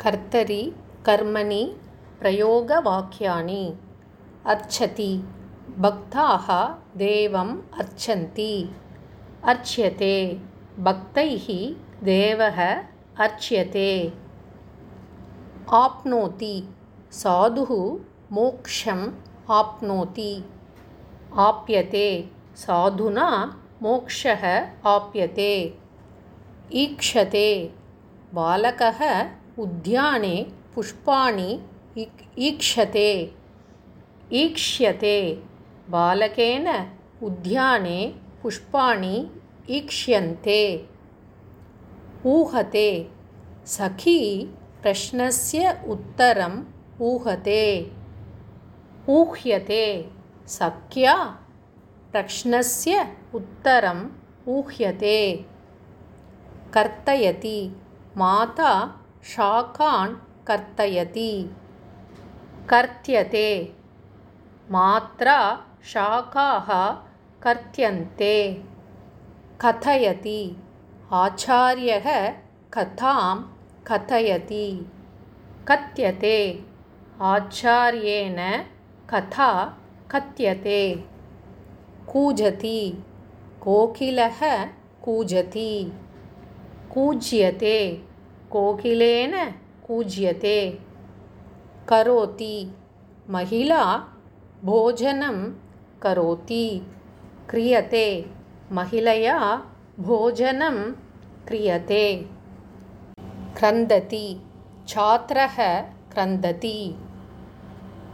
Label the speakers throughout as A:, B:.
A: कर्तरि कर्मणि प्रयोगवाक्यानि। अर्चति भक्ताः देवम् अर्चन्ति अर्च्यते। भक्तैः देवः अर्च्यते। आप्नोति। साधुः मोक्षम् आप्नोति। आप्यते। साधुना मोक्षः आप्यते। ईक्षते। बालकः उद्याने पुष्पाणि ईक्षते ईक्ष्यते। बालकेन उद्याने पुष्पाणि ईक्ष्यन्ते। ऊहते। सखी प्रश्नस्य उत्तरम् ऊहते। ऊह्यते। सख्या प्रश्नस्य उत्तरम् ऊह्यते। कर्तयति। माता शाकान् कर्तयति कर्त्यते मात्रा शाकाः कर्त्यन्ते कथयति आचार्यः कथां कथयति कथ्यते आचार्येण कथा कथ्यते कूजति कोकिलः कूजति कूज्यते कोकिलेन कूज्यते। करोति। महिला भोजनं करोति। क्रियते। महिलया भोजनं क्रियते। क्रन्दति। छात्रः क्रन्दति।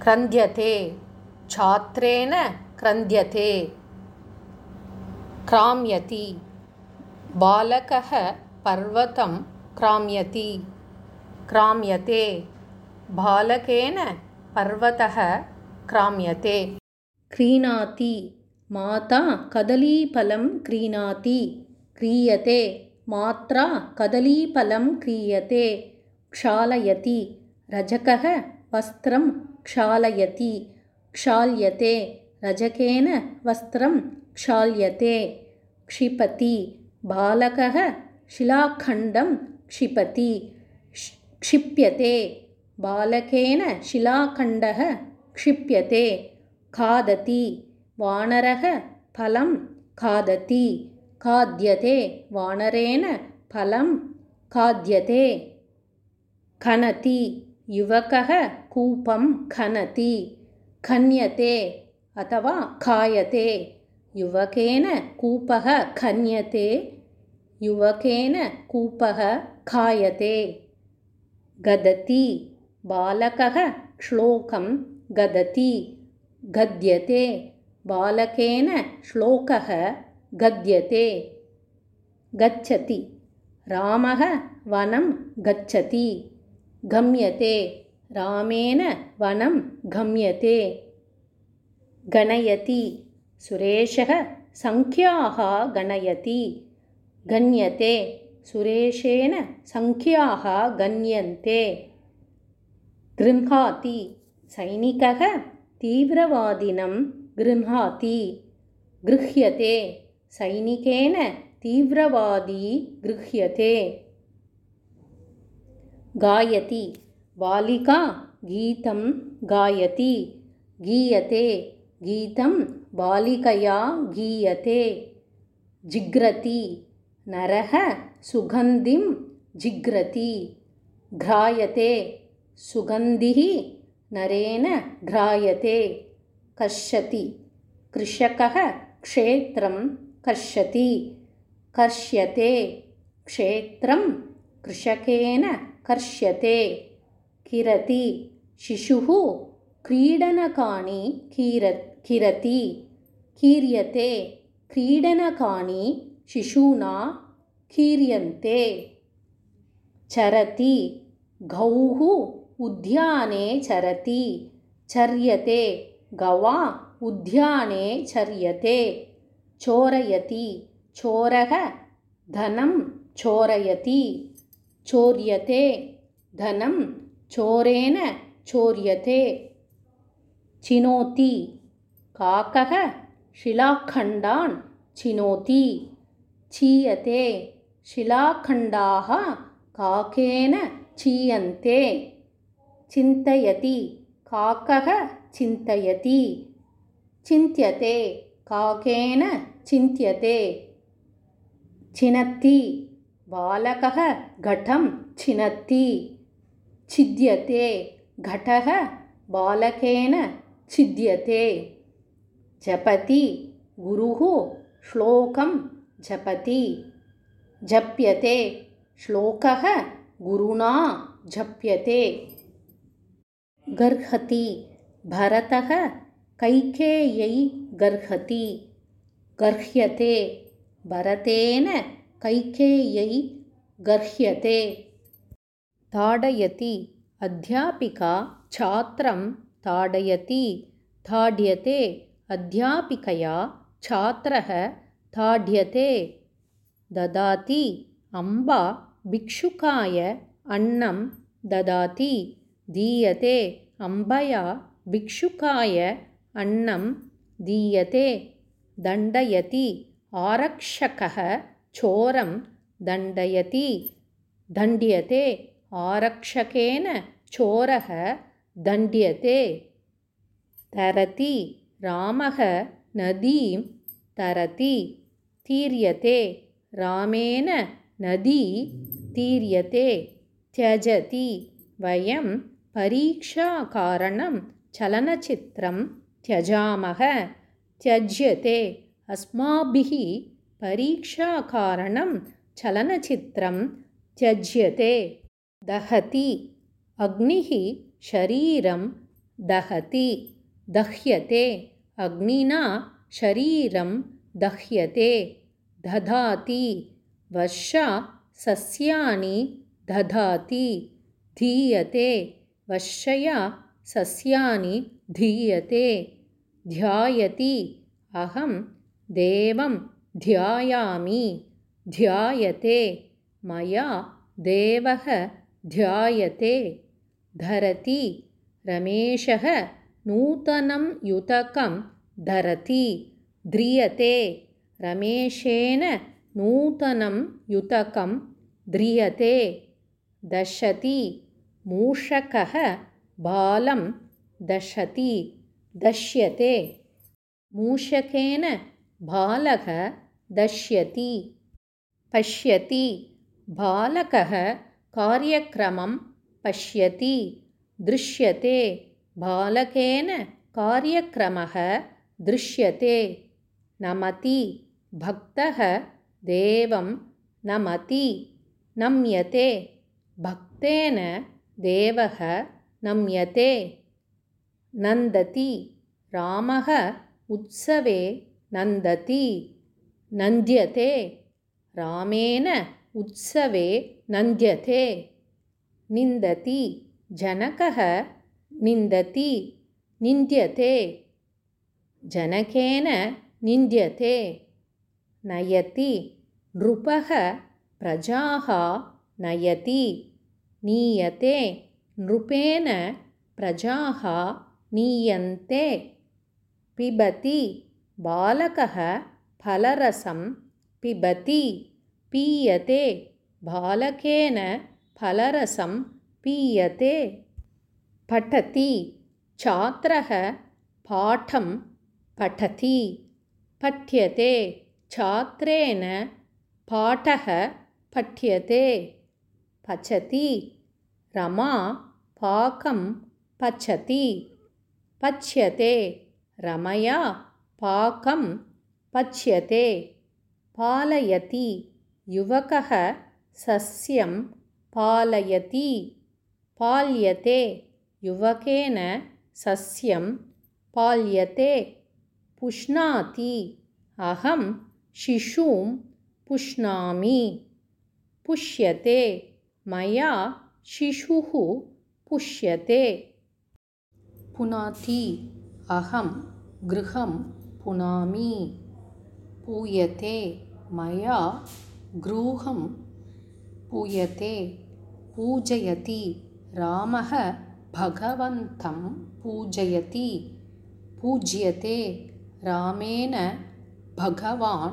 A: क्रन्द्यते। छात्रेण क्रन्द्यते। क्राम्यति। बालकः पर्वतं क्राम्यति क्राम्यते बालकेन पर्वतः क्राम्यते। क्रीणाति माता कदलीफलं क्रीणाति क्रीयते मात्रा कदलीफलं क्रीयते क्षालयति रजकः वस्त्रं क्षालयति क्षाल्यते रजकेन वस्त्रं क्षाल्यते क्षिपति बालकः शिलाखण्डं क्षिपति क्षिप्यते। बालकेन शिलाखण्डः क्षिप्यते। खादति वानरः फलं खादति। खाद्यते वानरेण फलं खाद्यते। खनति युवकः कूपं खनति। खन्यते अथवा खायते। युवकेन कूपः खन्यते युवकेन कूपः खायते। गदति बालकः श्लोकं गदति गद्यते बालकेन श्लोकः गद्यते। गच्छति रामः वनं गच्छति गम्यते रामेण वनं गम्यते। गणयति सुरेशः सङ्ख्याः गणयति गण्यते। सुरेशेन सङ्ख्याः गण्यन्ते। गृह्णाति। सैनिकः तीव्रवादिनं गृह्णाति। गृह्यते। सैनिकेन तीव्रवादी गृह्यते। गायति। बालिका गीतं गायति। गीयते। गीतं बालिकया गीयते। जिघ्रति नरः सुगन्धिं जिघ्रति। घ्रायते सुगन्धिः नरेण घ्रायते। कर्षति कृषकः क्षेत्रं कर्षति। कर्ष्यते क्षेत्रं कृषकेन कर्ष्यते। किरति शिशुः क्रीडनकानि कीर किरति। कीर्यते क्रीडनकानि शिशूना कीर्यन्ते चरति गौः उद्याने चरति चर्यते गवा उद्याने चर्यते चोरयति चोरः धनं चोरयति चोर्यते धनं चोरेण चोर्यते चिनोति काकः शिलाखण्डान् चिनोति चीयते। शिलाखण्डाः काकेन चीयन्ते। चिन्तयति काकः चिन्तयति। चिन्त्यते काकेन चिन्त्यते। चिनत्ति बालकः घटं छिनत्ति। छिद्यते घटः बालकेन छिद्यते। जपति गुरुः श्लोकं जपति। जप्यते। श्लोकः गुरुणा जप्यते। गर्हति। भरतः कैकेय्यै गर्हति। गर्ह्यते। भरतेन कैकेय्यै गर्ह्यते। ताडयति। अध्यापिका छात्रं ताडयति। ताड्यते अध्यापिकया छात्रः ताड्यते ददाति अम्बा भिक्षुकाय अन्नं ददाति। दीयते अम्बया भिक्षुकाय अन्नं दीयते। दण्डयति आरक्षकः चोरं दण्डयति। दण्ड्यते आरक्षकेन चोरः दण्ड्यते। तरति रामः नदीं तरति तीर्यते। रामेण नदी तीर्यते। त्यजति। वयं परीक्षाकारणं चलनचित्रं त्यजामः। त्यज्यते। अस्माभिः परीक्षाकारणं चलनचित्रं त्यज्यते। दहति। अग्निः शरीरं दहति। दह्यते। अग्निना शरीरं दह्यते दधाति वर्षा सस्यानि दधाति धीयते वर्षया सस्यानि धीयते ध्यायति अहं देवं ध्यायामि ध्यायते मया देवः ध्यायते धरति रमेशः नूतनं युतकं धरति ध्रियते। रमेशेन नूतनं युतकं ध्रियते। दशति मूषकः बालं दशति दश्यते। मूषकेन बालः दश्यति। पश्यति बालकः कार्यक्रमं पश्यति। दृश्यते बालकेन कार्यक्रमः दृश्यते नमति। भक्तः देवं नमति। नम्यते। भक्तेन देवः नम्यते। नन्दति। रामः उत्सवे नन्दति। नन्द्यते। रामेण उत्सवे नन्द्यते। निन्दति। जनकः निन्दति। निन्द्यते। जनकेन निन्द्यते नयति। नृपः प्रजाः नयति। नीयते। नृपेण प्रजाः नीयन्ते। पिबति। बालकः फलरसं पिबति। पीयते। बालकेन फलरसं पीयते। पठति। छात्रः पाठं पठति पठ्यते। छात्रेण पाठः पठ्यते। पचति। रमा पाकं पचति। पच्यते। रमया पाकं पच्यते। पालयति। युवकः सस्यं पालयति। पाल्यते। युवकेन सस्यं पाल्यते पुष्णाति। अहं शिशुं पुष्णामि। पुष्यते। मया शिशुः पुष्यते। पुनाति। अहं गृहं पुनामि। पूयते। मया गृहं पूयते। पूजयति। रामः भगवन्तं पूजयति। पूज्यते रामेण भगवान्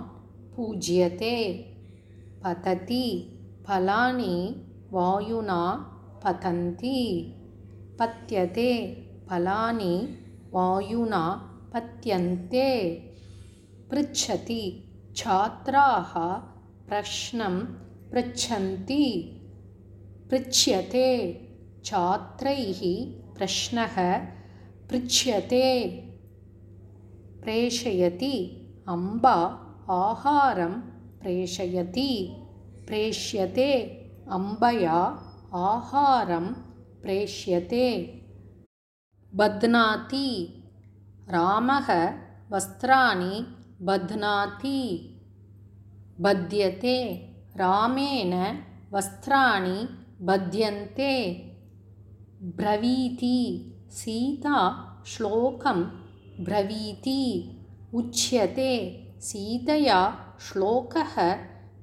A: पूज्यते। पतति फलानि वायुना पतन्ति। पत्यते फलानि वायुना पत्यन्ते। पृच्छति छात्राः प्रश्नं पृच्छन्ति। पृच्छ्यते छात्रैः प्रश्नः पृच्छ्यते प्रेषयति अम्बा आहारं प्रेषयति। प्रेष्यते अम्बया आहारं प्रेष्यते। बध्नाति रामः वस्त्राणि बध्नाति। बध्यते रामेण वस्त्राणि बध्यन्ते। ब्रवीति सीता श्लोकं ब्रवीति उच्यते। सीतया श्लोकः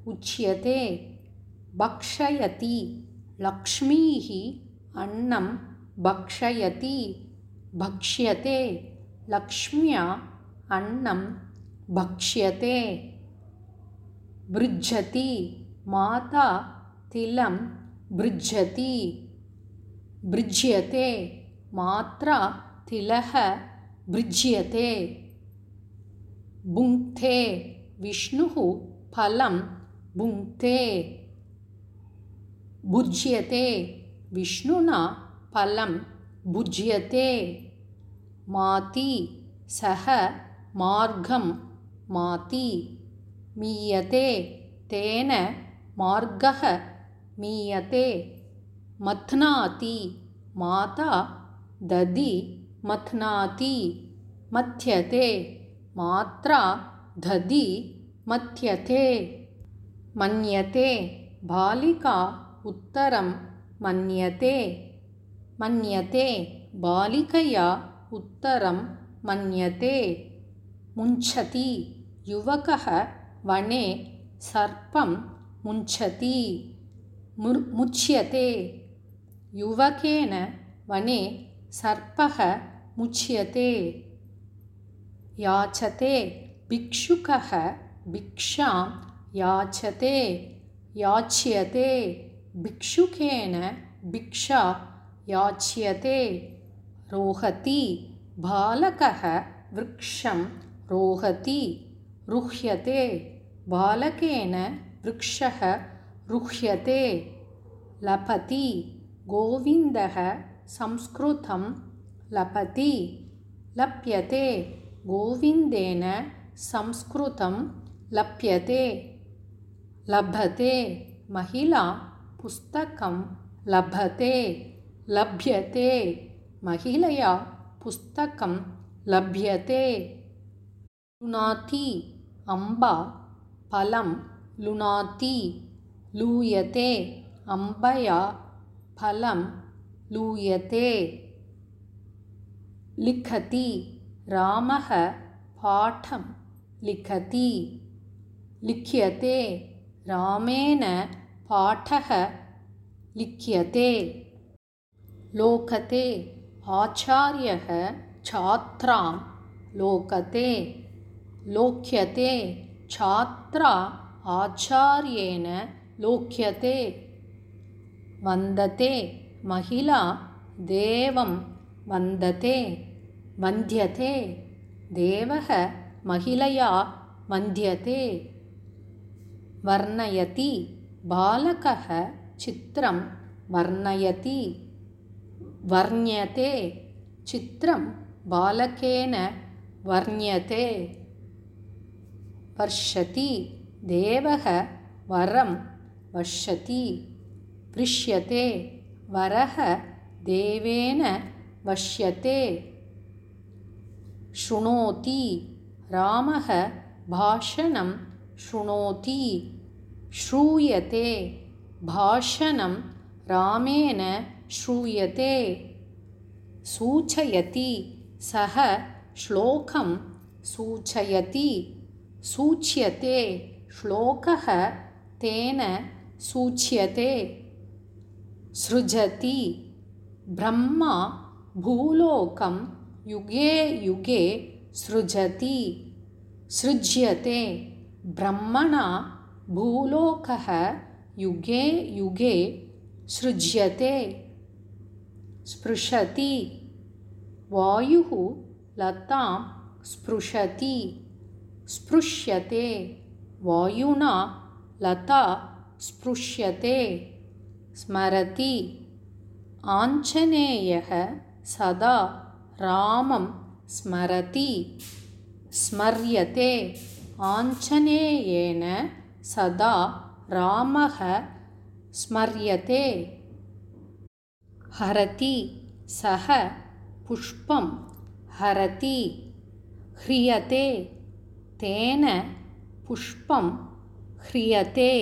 A: उच्यते। भक्षयति लक्ष्मीः अन्नं भक्षयति भक्ष्यते लक्ष्म्या अन्नं भक्ष्यते। भृज्यति माता तिलं भृज्यति भृज्यते मात्रा तिलः भृज्यते भुङ्क्ते विष्णुः फलं भुङ्क्ते भुज्यते। विष्णुना फलं भुज्यते। माति। सः मार्गं माति। मीयते। तेन मार्गः मीयते। मथ्नाति। माता दधि मथ्नाति मथ्यते मात्रा दधि मथ्यते। मन्यते बालिका उत्तरं मन्यते। मन्यते बालिकया उत्तरं मन्यते। मुञ्चति युवकः वने सर्पं मुञ्चति मुर् मुच्यते युवकेन वने सर्पः मुच्यते। याचते। भिक्षुकः भिक्षां याचते। याच्यते। भिक्षुकेन भिक्षा याच्यते। रोहति। बालकः वृक्षं रोहति। रुह्यते। बालकेन वृक्षः रुह्यते। लभति गोविन्दः संस्कृतं लभति लप्यते। गोविन्देन संस्कृतं लप्यते लभते। महिला पुस्तकं लभते लभ्यते। महिलया पुस्तकं लभ्यते। लुनाति अम्बा फलं लुनाति। लूयते अम्बया फलं लूयते। लिखति रामः पाठं लिखति। लिख्यते रामेण पाठः लिख्यते। लोकते आचार्यः छात्रां लोकते। लोक्यते छात्रा आचार्येण लोक्यते। वन्दते महिला देवं वन्दते वन्द्यते देवः महिलया वन्द्यते। वर्णयति बालकः चित्रं वर्णयति। वर्ण्यते चित्रं बालकेन वर्ण्यते। वर्षति देवः वरं वर्षति पृष्यते वरः देवेन वश्यते। शृणोति रामः भाषणं शृणोति। श्रूयते भाषणं रामेण श्रूयते। सूचयति सः श्लोकं सूचयति। सूच्यते श्लोकः तेन सूच्यते सृजति ब्रह्मा भूलोकं युगे युगे सृजति। सृज्यते ब्रह्मणा भूलोकः युगे युगे सृज्यते। स्पृशति वायुः लतां स्पृशति। स्पृश्यते वायुना लता स्पृश्यते ஸ்மரதி ஆஞ்சநேயக சதா ராமம் ஸ்மரதி ஸ்மரியதே ஆஞ்சநேயேன சதா ராமக ஸ்மரியதே ஹரதி சக புஷ்பம் ஹரதி ஹ்ரியதே தேன புஷ்பம் ஹ்ரியதே